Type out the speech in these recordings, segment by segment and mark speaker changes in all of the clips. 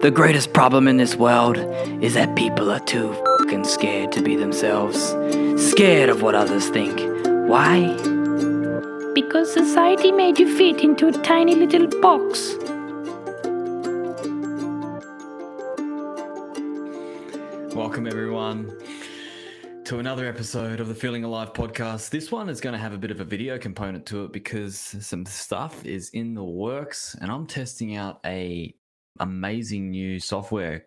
Speaker 1: The greatest problem in this world is that people are too fucking scared to be themselves. Scared of what others think. Why?
Speaker 2: Because society made you fit into a tiny little box.
Speaker 3: Welcome, everyone, to another episode of the Feeling Alive podcast. This one is going to have a bit of a video component to it because some stuff is in the works, and I'm testing out a amazing new software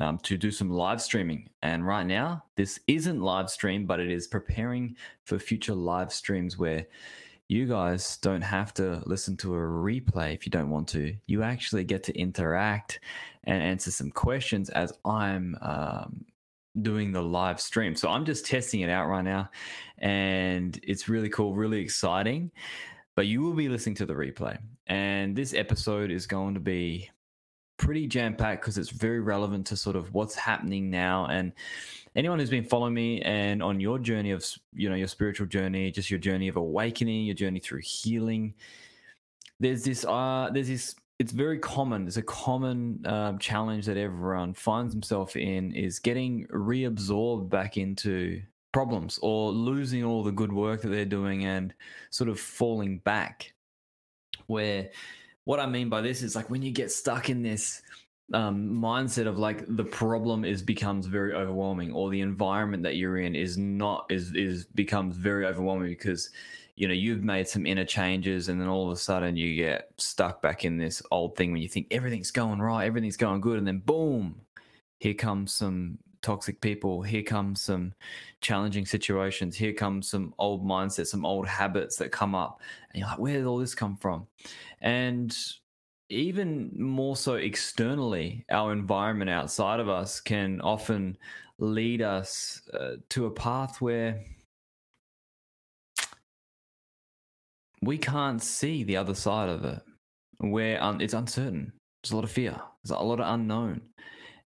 Speaker 3: um, to do some live streaming. And right now, this isn't live stream, but it is preparing for future live streams where you guys don't have to listen to a replay if you don't want to. You actually get to interact and answer some questions as I'm um, doing the live stream. So I'm just testing it out right now, and it's really cool, really exciting. But you will be listening to the replay, and this episode is going to be pretty jam packed because it's very relevant to sort of what's happening now and anyone who's been following me and on your journey of you know your spiritual journey just your journey of awakening your journey through healing there's this uh there's this it's very common there's a common uh, challenge that everyone finds himself in is getting reabsorbed back into problems or losing all the good work that they're doing and sort of falling back where what I mean by this is like when you get stuck in this um, mindset of like the problem is becomes very overwhelming, or the environment that you're in is not is is becomes very overwhelming because you know you've made some inner changes, and then all of a sudden you get stuck back in this old thing when you think everything's going right, everything's going good, and then boom, here comes some toxic people. Here comes some challenging situations. Here comes some old mindsets, some old habits that come up. And you're like, where did all this come from? And even more so externally, our environment outside of us can often lead us uh, to a path where we can't see the other side of it, where um, it's uncertain. There's a lot of fear, there's a lot of unknown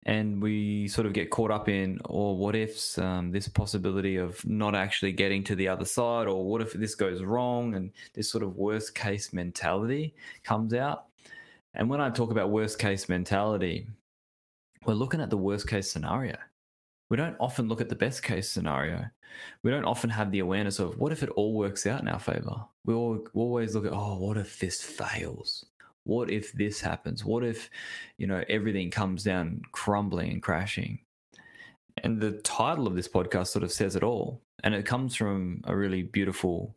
Speaker 3: and we sort of get caught up in or oh, what ifs um, this possibility of not actually getting to the other side or what if this goes wrong? and this sort of worst case mentality comes out. And when i talk about worst case mentality we're looking at the worst case scenario. We don't often look at the best case scenario. We don't often have the awareness of what if it all works out in our favor? We all, always look at oh what if this fails what if this happens? What if you know everything comes down crumbling and crashing? And the title of this podcast sort of says it all. And it comes from a really beautiful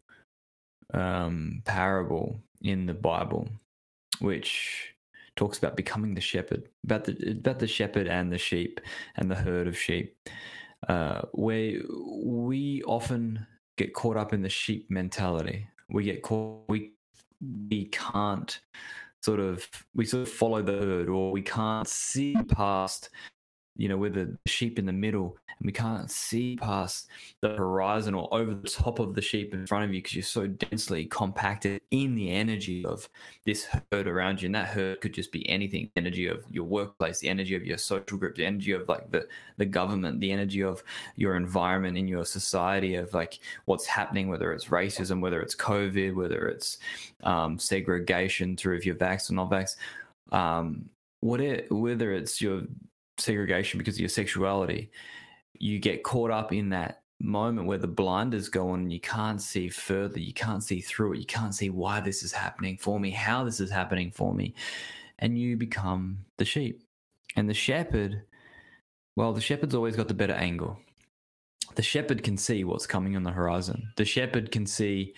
Speaker 3: um, parable in the bible which talks about becoming the shepherd about the about the shepherd and the sheep and the herd of sheep uh, where we often get caught up in the sheep mentality. We get caught we we can't sort of we sort of follow the herd or we can't see past you know, with the sheep in the middle, and we can't see past the horizon or over the top of the sheep in front of you because you're so densely compacted in the energy of this herd around you. And that herd could just be anything the energy of your workplace, the energy of your social group, the energy of like the, the government, the energy of your environment in your society, of like what's happening, whether it's racism, whether it's COVID, whether it's um, segregation through if you're vax or not vax. Um, whatever, whether it's your segregation because of your sexuality, you get caught up in that moment where the blinders go on and you can't see further, you can't see through it, you can't see why this is happening for me, how this is happening for me, and you become the sheep. And the shepherd, well, the shepherd's always got the better angle. The shepherd can see what's coming on the horizon. The shepherd can see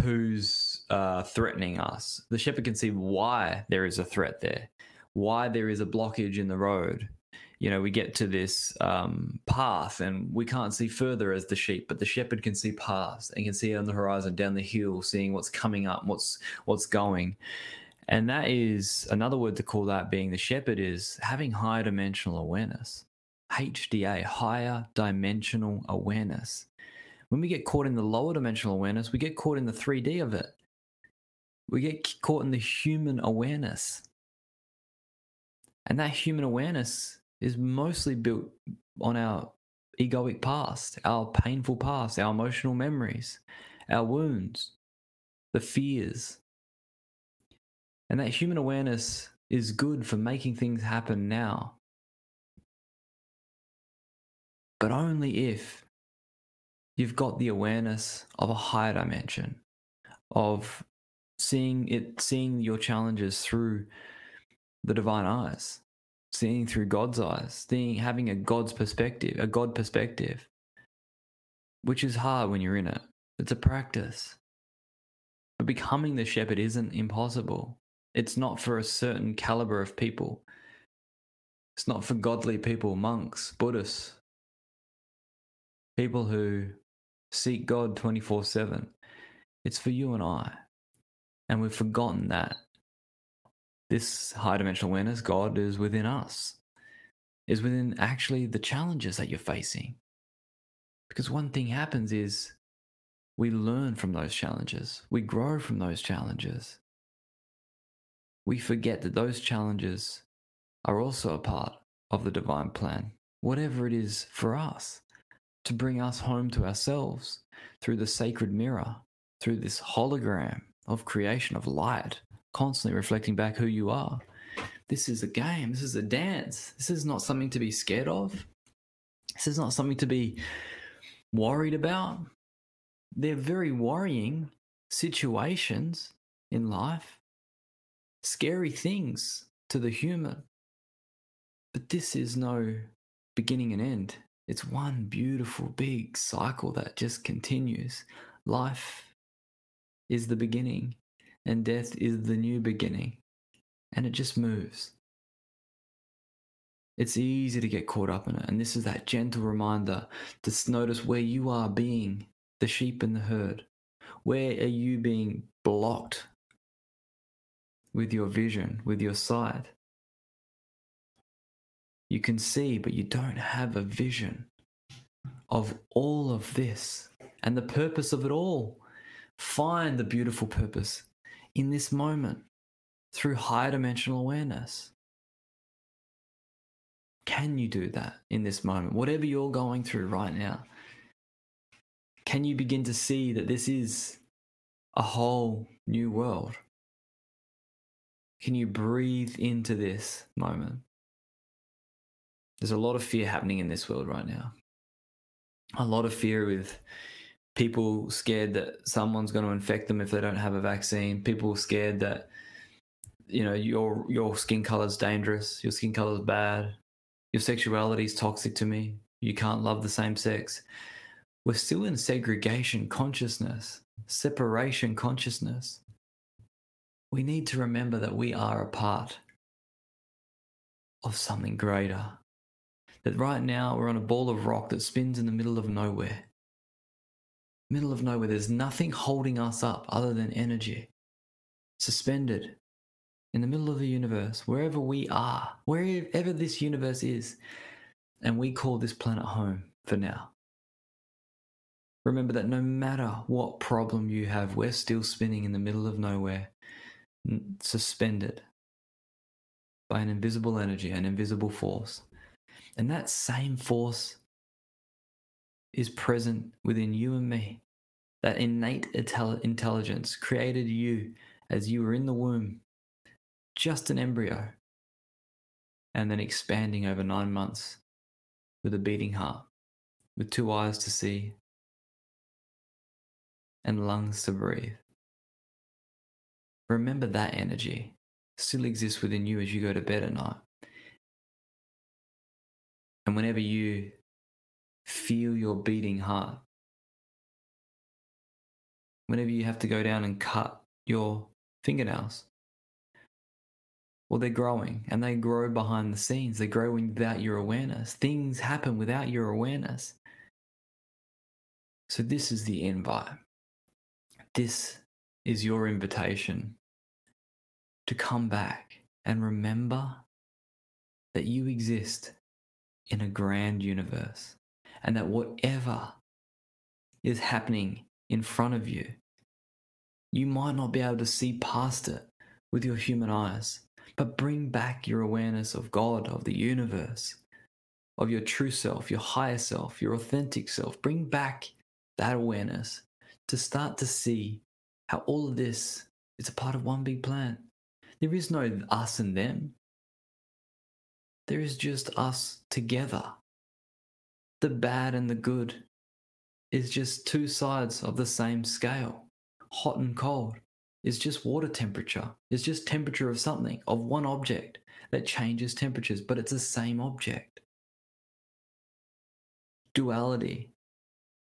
Speaker 3: who's uh, threatening us. The shepherd can see why there is a threat there, why there is a blockage in the road, you know, we get to this um, path and we can't see further as the sheep, but the shepherd can see past and can see on the horizon, down the hill, seeing what's coming up, what's what's going. And that is another word to call that being the shepherd is having higher dimensional awareness. HDA, higher dimensional awareness. When we get caught in the lower dimensional awareness, we get caught in the 3D of it. We get caught in the human awareness. And that human awareness is mostly built on our egoic past, our painful past, our emotional memories, our wounds, the fears. And that human awareness is good for making things happen now. But only if you've got the awareness of a higher dimension, of seeing it, seeing your challenges through the divine eyes, seeing through God's eyes, seeing, having a God's perspective, a God perspective, which is hard when you're in it. It's a practice. But becoming the shepherd isn't impossible. It's not for a certain caliber of people. It's not for godly people, monks, Buddhists, people who seek God 24 7. It's for you and I. And we've forgotten that this high dimensional awareness, God, is within us, is within actually the challenges that you're facing. Because one thing happens is we learn from those challenges, we grow from those challenges. We forget that those challenges are also a part of the divine plan, whatever it is for us, to bring us home to ourselves through the sacred mirror, through this hologram of creation, of light, constantly reflecting back who you are. This is a game, this is a dance. This is not something to be scared of. This is not something to be worried about. They're very worrying situations in life, scary things to the human. But this is no beginning and end. It's one beautiful big cycle that just continues. Life is the beginning, and death is the new beginning. And it just moves. It's easy to get caught up in it. And this is that gentle reminder to notice where you are being the sheep in the herd. Where are you being blocked with your vision, with your sight? You can see, but you don't have a vision of all of this and the purpose of it all. Find the beautiful purpose in this moment through higher dimensional awareness. Can you do that in this moment? Whatever you're going through right now, can you begin to see that this is a whole new world? Can you breathe into this moment? There's a lot of fear happening in this world right now. A lot of fear with people scared that someone's going to infect them if they don't have a vaccine. People scared that you know your your skin color is dangerous, your skin color is bad, your sexuality is toxic to me. You can't love the same sex. We're still in segregation consciousness, separation consciousness. We need to remember that we are a part of something greater. That right now we're on a ball of rock that spins in the middle of nowhere. Middle of nowhere, there's nothing holding us up other than energy. Suspended in the middle of the universe, wherever we are, wherever this universe is, and we call this planet home for now. Remember that no matter what problem you have, we're still spinning in the middle of nowhere, suspended by an invisible energy, an invisible force. And that same force is present within you and me. That innate intelligence created you as you were in the womb just an embryo, and then expanding over nine months with a beating heart, with two eyes to see and lungs to breathe. Remember that energy still exists within you as you go to bed at night. And whenever you feel your beating heart, whenever you have to go down and cut your fingernails, well, they're growing and they grow behind the scenes. They grow without your awareness. Things happen without your awareness. So, this is the invite. This is your invitation to come back and remember that you exist in a grand universe and that whatever is happening in front of you, you might not be able to see past it with your human eyes, but bring back your awareness of God, of the universe, of your true self, your higher self, your authentic self. Bring back that awareness to start to see how all of this is a part of one big plan. There is no us and them. There is just us together. The bad and the good is just two sides of the same scale. Hot and cold is just water temperature, it's just temperature of something, of one object that changes temperatures, but it's the same object. Duality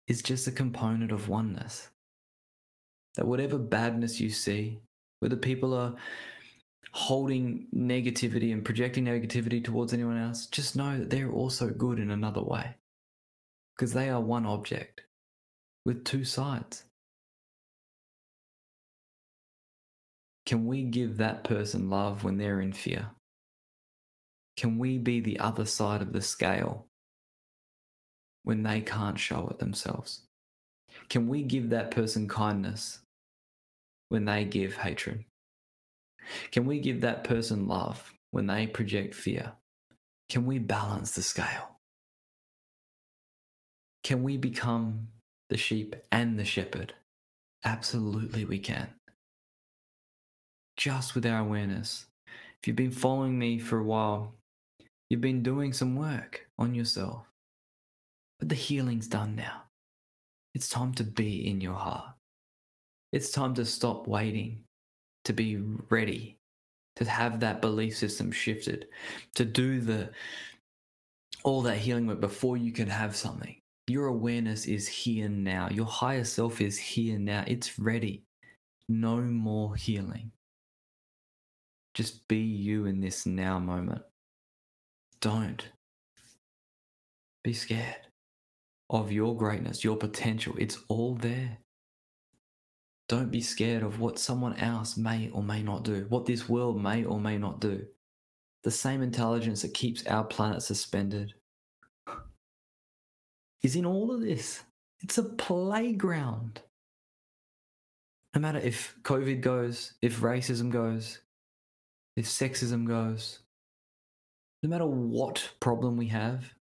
Speaker 3: is just a component of oneness. That whatever badness you see, whether people are holding negativity and projecting negativity towards anyone else, just know that they're also good in another way. Because they are one object with two sides. Can we give that person love when they're in fear? Can we be the other side of the scale when they can't show it themselves? Can we give that person kindness when they give hatred? Can we give that person love when they project fear? Can we balance the scale? Can we become the sheep and the shepherd? Absolutely, we can. Just with our awareness. If you've been following me for a while, you've been doing some work on yourself. But the healing's done now. It's time to be in your heart. It's time to stop waiting to be ready, to have that belief system shifted, to do the all that healing work before you can have something. Your awareness is here now. Your higher self is here now. It's ready. No more healing. Just be you in this now moment. Don't be scared of your greatness, your potential. It's all there. Don't be scared of what someone else may or may not do, what this world may or may not do. The same intelligence that keeps our planet suspended is in all of this. It's a playground. No matter if COVID goes, if racism goes, if sexism goes, no matter what problem we have,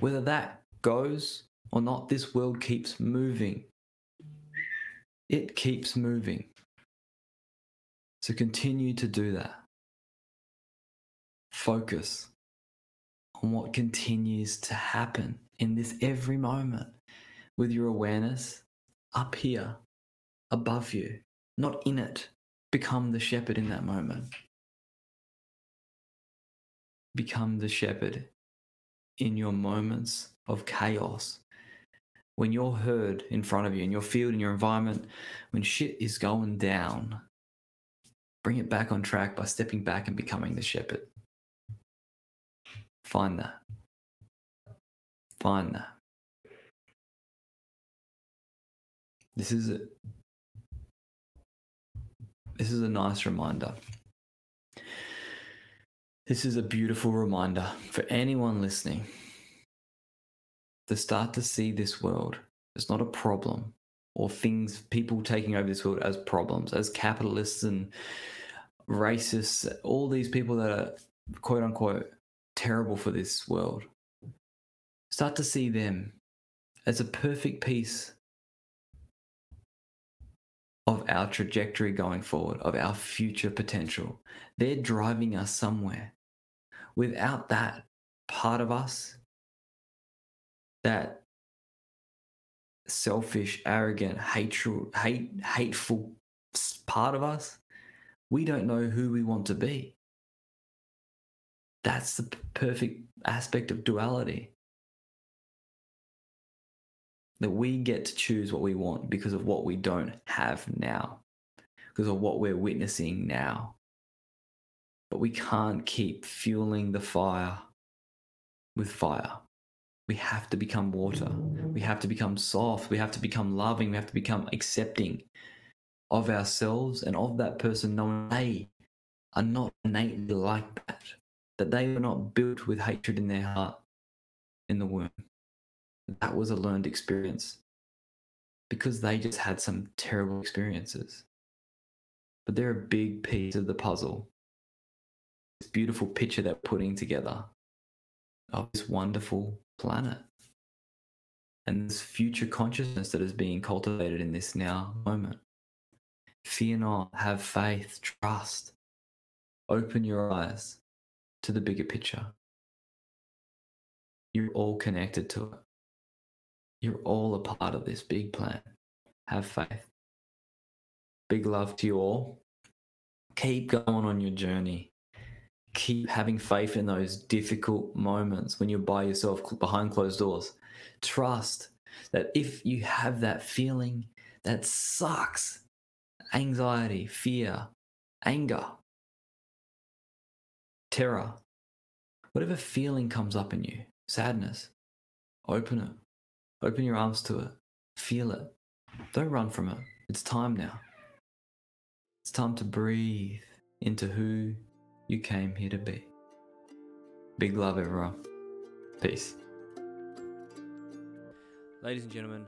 Speaker 3: whether that goes or not, this world keeps moving it keeps moving. So continue to do that. Focus on what continues to happen in this every moment with your awareness up here, above you, not in it. Become the shepherd in that moment. Become the shepherd in your moments of chaos when you're herd in front of you in your field in your environment when shit is going down bring it back on track by stepping back and becoming the shepherd find that that this is a, this is a nice reminder. This is a beautiful reminder for anyone listening. To start to see this world as not a problem or things, people taking over this world as problems, as capitalists and racists, all these people that are quote unquote terrible for this world. Start to see them as a perfect piece of our trajectory going forward, of our future potential. They're driving us somewhere. Without that part of us, that selfish, arrogant, hateful, hate, hateful part of us, we don't know who we want to be. That's the perfect aspect of duality. That we get to choose what we want because of what we don't have now, because of what we're witnessing now. But we can't keep fueling the fire with fire. We have to become water. We have to become soft. We have to become loving. We have to become accepting of ourselves and of that person, knowing they are not innately like that, that they were not built with hatred in their heart in the womb. That was a learned experience because they just had some terrible experiences. But they're a big piece of the puzzle. This beautiful picture they're putting together of this wonderful planet and this future consciousness that is being cultivated in this now moment. Fear not, have faith, trust. open your eyes to the bigger picture. You're all connected to it. You're all a part of this big plan. Have faith. Big love to you all. Keep going on your journey. Keep having faith in those difficult moments when you're by yourself behind closed doors. Trust that if you have that feeling that sucks anxiety, fear, anger, terror, whatever feeling comes up in you, sadness, open it. Open your arms to it. Feel it. Don't run from it. It's time now. It's time to breathe into who you came here to be. Big love, everyone. Peace.
Speaker 4: Ladies and gentlemen,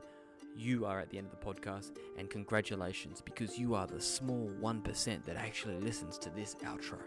Speaker 4: you are at the end of the podcast, and congratulations because you are the small 1% that actually listens to this outro.